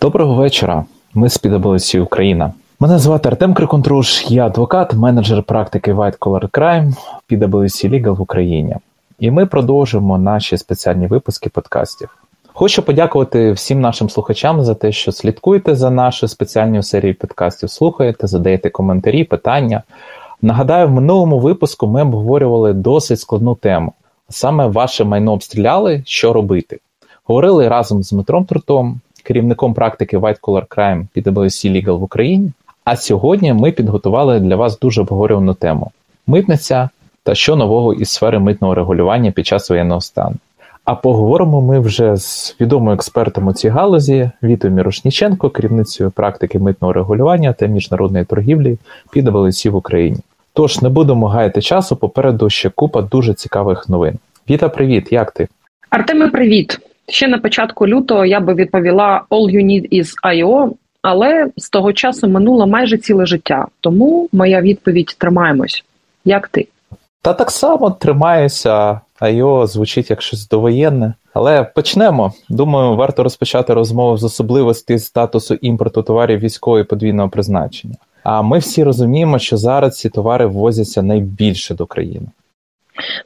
Доброго вечора. Ми з PwC Україна. Мене звати Артем Криконтруш, я адвокат, менеджер практики White Collar Crime PwC Legal в Україні. І ми продовжуємо наші спеціальні випуски подкастів. Хочу подякувати всім нашим слухачам за те, що слідкуєте за нашою спеціальною серією подкастів, слухаєте, задаєте коментарі, питання. Нагадаю, в минулому випуску ми обговорювали досить складну тему. Саме ваше майно обстріляли, що робити. Говорили разом з Дмитром Трутом, керівником практики White Collar Crime PwC Legal в Україні. А сьогодні ми підготували для вас дуже обговорювану тему: митниця та що нового із сфери митного регулювання під час воєнного стану. А поговоримо ми вже з відомою експертом у цій галузі Вітою Мірошніченко, керівницею практики митного регулювання та міжнародної торгівлі PwC в Україні. Тож не будемо гаяти часу, попереду ще купа дуже цікавих новин. Віта, привіт, як ти? Артеме, привіт. Ще на початку лютого я би відповіла All you need is IO, але з того часу минуло майже ціле життя. Тому моя відповідь тримаємось. Як ти? Та так само тримаюся, IO звучить як щось довоєнне. Але почнемо. Думаю, варто розпочати розмову з особливостей статусу імпорту товарів військової подвійного призначення. А ми всі розуміємо, що зараз ці товари ввозяться найбільше до країни.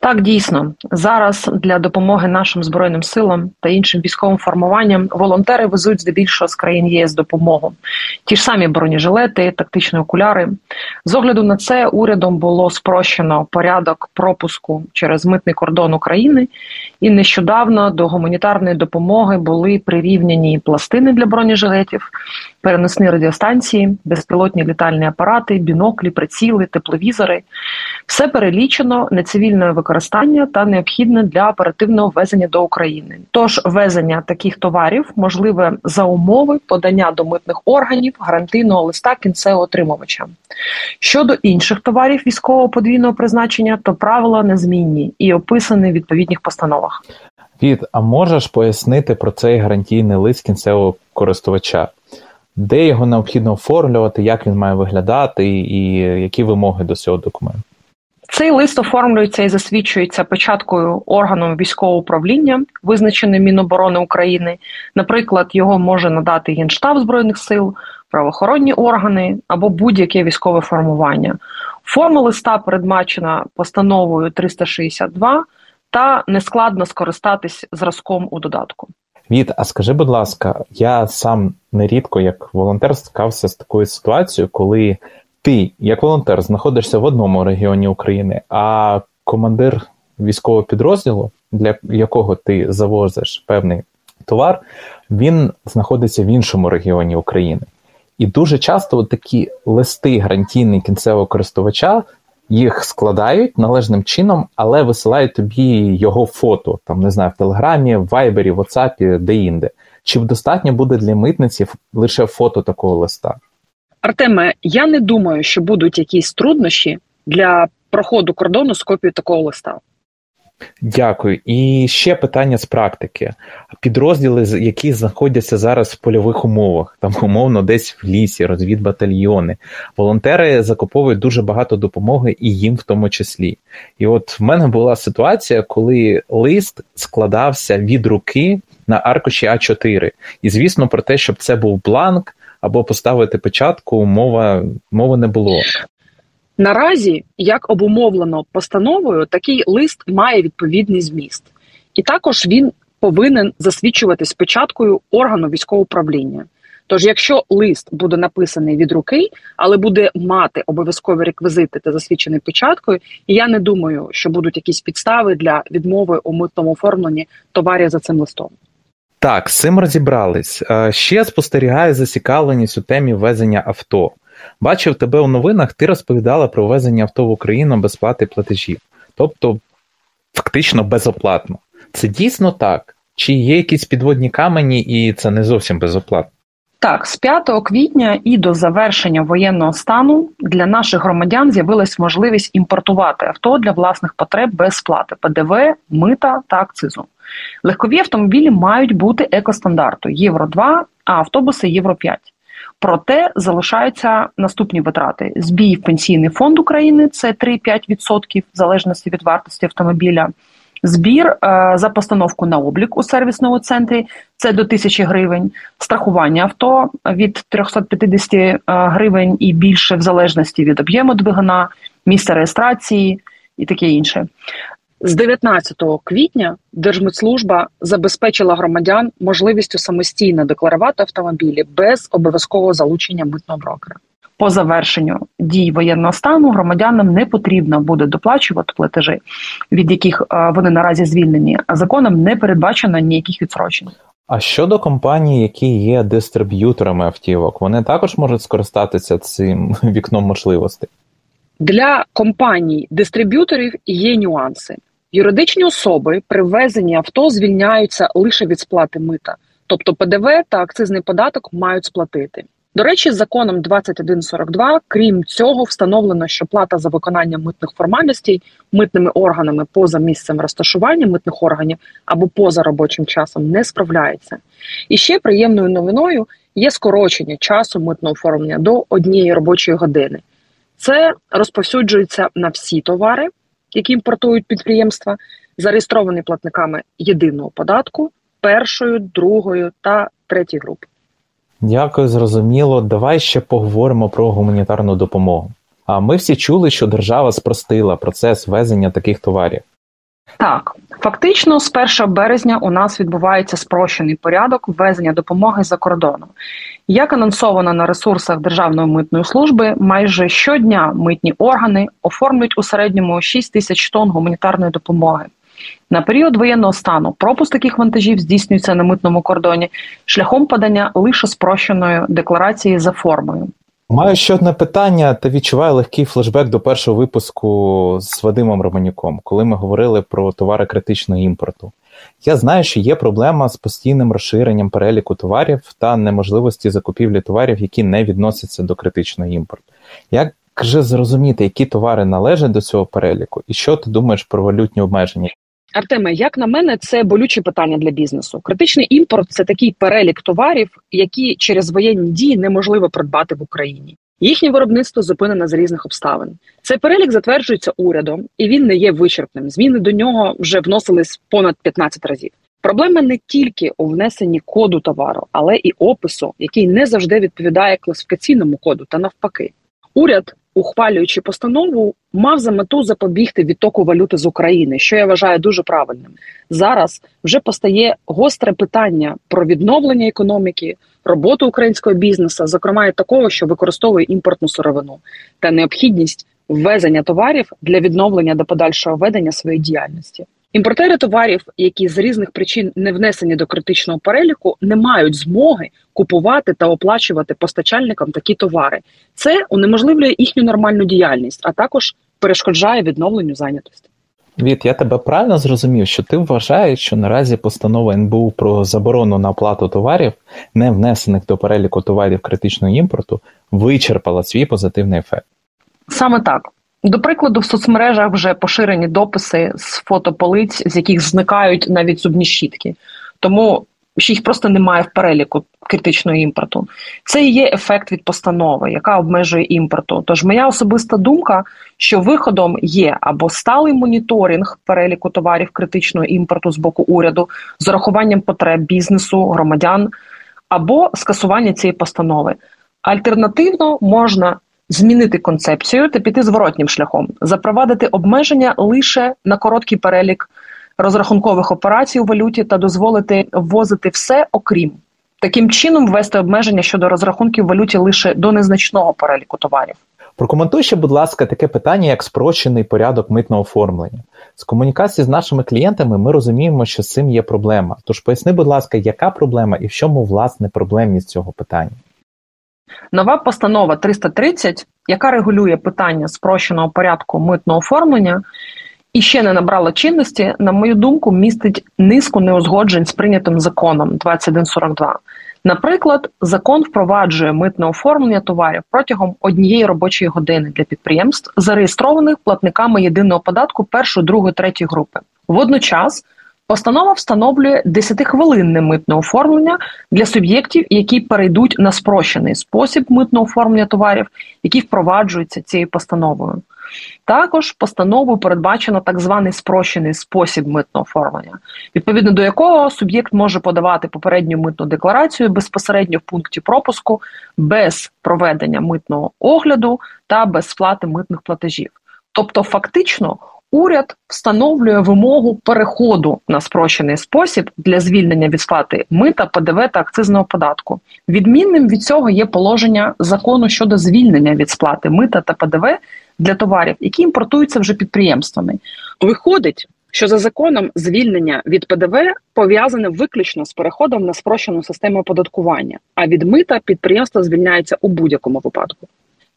Так, дійсно, зараз для допомоги нашим збройним силам та іншим військовим формуванням волонтери везуть здебільшого з країн ЄС допомогу. Ті ж самі бронежилети, тактичні окуляри. З огляду на це урядом було спрощено порядок пропуску через митний кордон України, і нещодавно до гуманітарної допомоги були прирівняні пластини для бронежилетів, переносні радіостанції, безпілотні літальні апарати, біноклі, приціли, тепловізори. Все перелічено нецивільне використання та необхідне для оперативного ввезення до України. Тож ввезення таких товарів можливе за умови подання до митних органів гарантийного листа кінцевого отримувача. Щодо інших товарів військового подвійного призначення, то правила незмінні і описані в відповідних постановах. Від, а можеш пояснити про цей гарантійний лист кінцевого користувача? Де його необхідно оформлювати, як він має виглядати, і які вимоги до цього документу? Цей лист оформлюється і засвідчується початкою органом військового управління, визначеним Міноборони України. Наприклад, його може надати Генштаб Збройних сил, правоохоронні органи або будь-яке військове формування. Форма листа передбачена постановою 362 та нескладно скористатись зразком у додатку. Від, а скажи, будь ласка, я сам нерідко як волонтер стикався з такою ситуацією, коли ти, як волонтер, знаходишся в одному регіоні України, а командир військового підрозділу, для якого ти завозиш певний товар, він знаходиться в іншому регіоні України. І дуже часто такі листи гарантійні кінцевого користувача їх складають належним чином, але висилають тобі його фото, там не знаю, в Телеграмі, в Вайбері, Ватсапі, де-інде. Чи достатньо буде для митниці лише фото такого листа? Артеме, я не думаю, що будуть якісь труднощі для проходу кордону з копією такого листа. Дякую. І ще питання з практики. Підрозділи, які знаходяться зараз в польових умовах, там умовно десь в лісі, розвідбатальйони. Волонтери закуповують дуже багато допомоги і їм в тому числі. І от в мене була ситуація, коли лист складався від руки на аркуші А4. І звісно, про те, щоб це був бланк або поставити печатку, мова, мови не було. Наразі, як обумовлено постановою, такий лист має відповідний зміст, і також він повинен засвідчувати спочаткою органу військового управління. Тож, якщо лист буде написаний від руки, але буде мати обов'язкові реквізити та засвідчений печаткою, я не думаю, що будуть якісь підстави для відмови у митному оформленні товарів за цим листом. Так, з цим розібрались. Ще спостерігаю зацікавленість у темі ввезення авто. Бачив тебе у новинах, ти розповідала про ввезення авто в Україну без плати платежів, тобто фактично безоплатно. Це дійсно так? Чи є якісь підводні камені, і це не зовсім безоплатно? Так, з 5 квітня і до завершення воєнного стану для наших громадян з'явилась можливість імпортувати авто для власних потреб без сплати ПДВ, мита та акцизу. Легкові автомобілі мають бути екостандарту Євро 2, а автобуси Євро 5. Проте залишаються наступні витрати: збій в пенсійний фонд України це 3-5% в залежності від вартості автомобіля, Збір е, за постановку на облік у сервісному центрі це до тисячі гривень, страхування авто від 350 е, гривень і більше, в залежності від об'єму двигуна, місця реєстрації і таке інше. З 19 квітня Держмитслужба забезпечила громадян можливістю самостійно декларувати автомобілі без обов'язкового залучення митного брокера. По завершенню дій воєнного стану громадянам не потрібно буде доплачувати платежі, від яких е, вони наразі звільнені, а законом не передбачено ніяких відсрочень. А щодо компаній, які є дистриб'юторами автівок, вони також можуть скористатися цим вікном можливостей. Для компаній дистриб'юторів є нюанси. Юридичні особи при ввезенні авто звільняються лише від сплати мита, тобто ПДВ та акцизний податок мають сплатити. До речі, законом 2142, крім цього, встановлено, що плата за виконання митних формальностей митними органами поза місцем розташування митних органів або поза робочим часом не справляється. І ще приємною новиною є скорочення часу митного оформлення до однієї робочої години. Це розповсюджується на всі товари, які імпортують підприємства, зареєстровані платниками єдиного податку першої, другої та третьої групи. Дякую, зрозуміло. Давай ще поговоримо про гуманітарну допомогу. А ми всі чули, що держава спростила процес везення таких товарів. Так, фактично, з 1 березня у нас відбувається спрощений порядок ввезення допомоги за кордоном. Як анонсовано на ресурсах Державної митної служби, майже щодня митні органи оформлюють у середньому 6 тисяч тонн гуманітарної допомоги. На період воєнного стану пропуск таких вантажів здійснюється на митному кордоні шляхом подання лише спрощеної декларації за формою. Маю ще одне питання та відчуваю легкий флешбек до першого випуску з Вадимом Романюком, коли ми говорили про товари критичного імпорту. Я знаю, що є проблема з постійним розширенням переліку товарів та неможливості закупівлі товарів, які не відносяться до критичного імпорту. Як же зрозуміти, які товари належать до цього переліку, і що ти думаєш про валютні обмеження? Артеме, як на мене, це болюче питання для бізнесу. Критичний імпорт це такий перелік товарів, які через воєнні дії неможливо придбати в Україні. Їхнє виробництво зупинено з різних обставин. Цей перелік затверджується урядом, і він не є вичерпним. Зміни до нього вже вносились понад 15 разів. Проблема не тільки у внесенні коду товару, але і опису, який не завжди відповідає класифікаційному коду, та навпаки. Уряд ухвалюючи постанову, мав за мету запобігти відтоку валюти з України, що я вважаю дуже правильним. Зараз вже постає гостре питання про відновлення економіки, роботу українського бізнесу, зокрема і такого, що використовує імпортну сировину, та необхідність ввезення товарів для відновлення до подальшого ведення своєї діяльності. Імпортери товарів, які з різних причин не внесені до критичного переліку, не мають змоги купувати та оплачувати постачальникам такі товари. Це унеможливлює їхню нормальну діяльність, а також перешкоджає відновленню зайнятості. Від я тебе правильно зрозумів, що ти вважаєш, що наразі постанова НБУ про заборону на оплату товарів, не внесених до переліку товарів критичного імпорту, вичерпала свій позитивний ефект. Саме так. До прикладу, в соцмережах вже поширені дописи з фотополиць, з яких зникають навіть зубні щітки. Тому що їх просто немає в переліку критичного імпорту. Це і є ефект від постанови, яка обмежує імпорту. Тож моя особиста думка, що виходом є або сталий моніторинг переліку товарів критичного імпорту з боку уряду з урахуванням потреб бізнесу, громадян, або скасування цієї постанови. Альтернативно можна змінити концепцію та піти зворотнім шляхом, запровадити обмеження лише на короткий перелік розрахункових операцій у валюті та дозволити ввозити все окрім. Таким чином ввести обмеження щодо розрахунків в валюті лише до незначного переліку товарів. Прокоментуй ще, будь ласка, таке питання, як спрощений порядок митного оформлення. З комунікації з нашими клієнтами ми розуміємо, що з цим є проблема. Тож поясни, будь ласка, яка проблема і в чому власне проблемність цього питання? Нова постанова 330, яка регулює питання спрощеного порядку митного оформлення, і ще не набрала чинності, на мою думку, містить низку неузгоджень з прийнятим законом 2142. Наприклад, закон впроваджує митне оформлення товарів протягом однієї робочої години для підприємств, зареєстрованих платниками єдиного податку першої, другої, третьої групи. Водночас Постанова встановлює 10-хвилинне митне оформлення для суб'єктів, які перейдуть на спрощений спосіб митного оформлення товарів, які впроваджуються цією постановою. Також постановою передбачено так званий спрощений спосіб митного оформлення, відповідно до якого суб'єкт може подавати попередню митну декларацію безпосередньо в пункті пропуску без проведення митного огляду та без сплати митних платежів. Тобто, фактично, уряд встановлює вимогу переходу на спрощений спосіб для звільнення від сплати мита, ПДВ та акцизного податку. Відмінним від цього є положення закону щодо звільнення від сплати мита та ПДВ для товарів, які імпортуються вже підприємствами. Виходить. Що за законом звільнення від ПДВ пов'язане виключно з переходом на спрощену систему оподаткування, а від мита підприємство звільняється у будь-якому випадку.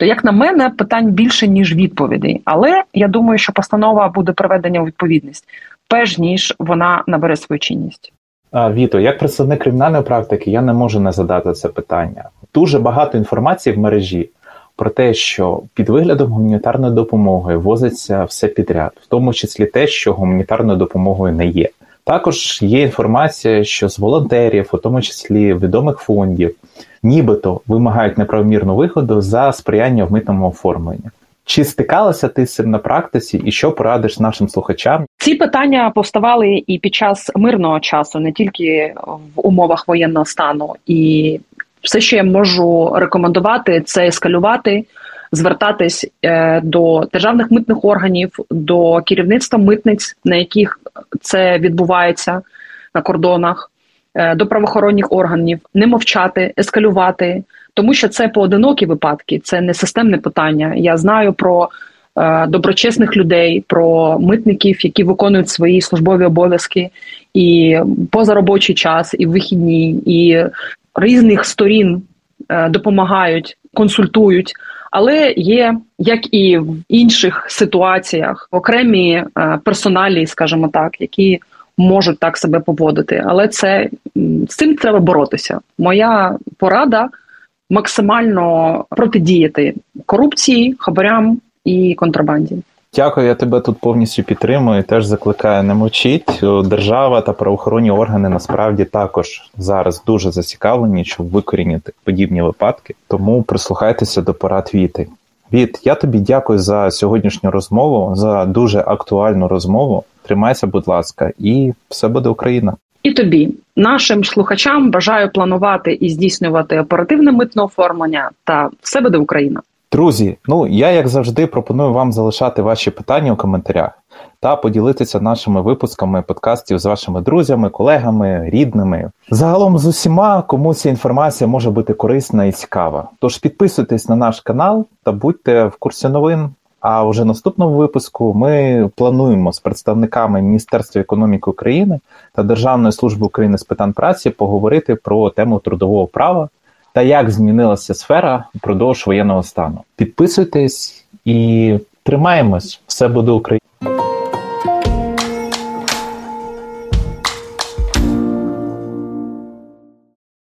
То, як на мене, питань більше ніж відповідей, але я думаю, що постанова буде приведення у відповідність, перш ніж вона набере свою чинність. Віто, як представник кримінальної практики, я не можу не задати це питання. Дуже багато інформації в мережі про те, що під виглядом гуманітарної допомоги возиться все підряд, в тому числі те, що гуманітарною допомогою не є. Також є інформація, що з волонтерів, у тому числі відомих фондів, нібито вимагають неправомірну виходу за сприяння в митному оформленні. Чи стикалася ти з цим на практиці, і що порадиш нашим слухачам? Ці питання повставали і під час мирного часу, не тільки в умовах воєнного стану, і все, що я можу рекомендувати, це ескалювати, звертатись е, до державних митних органів, до керівництва митниць, на яких це відбувається на кордонах, е, до правоохоронних органів, не мовчати, ескалювати, тому що це поодинокі випадки, це не системне питання. Я знаю про е, доброчесних людей, про митників, які виконують свої службові обов'язки і позаробочий час, і в вихідні, і різних сторін допомагають, консультують. Але є як і в інших ситуаціях окремі е, персоналі, скажімо так, які можуть так себе поводити. Але це з цим треба боротися. Моя порада максимально протидіяти корупції, хабарям і контрабанді. Дякую, я тебе тут повністю підтримую. Теж закликаю не мовчіть. Держава та правоохоронні органи насправді також зараз дуже зацікавлені, щоб викорінити подібні випадки. Тому прислухайтеся до порад Віти. Віт, я тобі дякую за сьогоднішню розмову, за дуже актуальну розмову. Тримайся, будь ласка, і все буде Україна. І тобі, нашим слухачам, бажаю планувати і здійснювати оперативне митне оформлення та все буде Україна. Друзі, ну я як завжди пропоную вам залишати ваші питання у коментарях та поділитися нашими випусками подкастів з вашими друзями, колегами, рідними. Загалом з усіма, кому ця інформація може бути корисна і цікава. Тож підписуйтесь на наш канал та будьте в курсі новин. А вже наступному випуску ми плануємо з представниками Міністерства економіки України та Державної служби України з питань праці поговорити про тему трудового права та як змінилася сфера впродовж воєнного стану. Підписуйтесь і тримаємось, все буде Україна.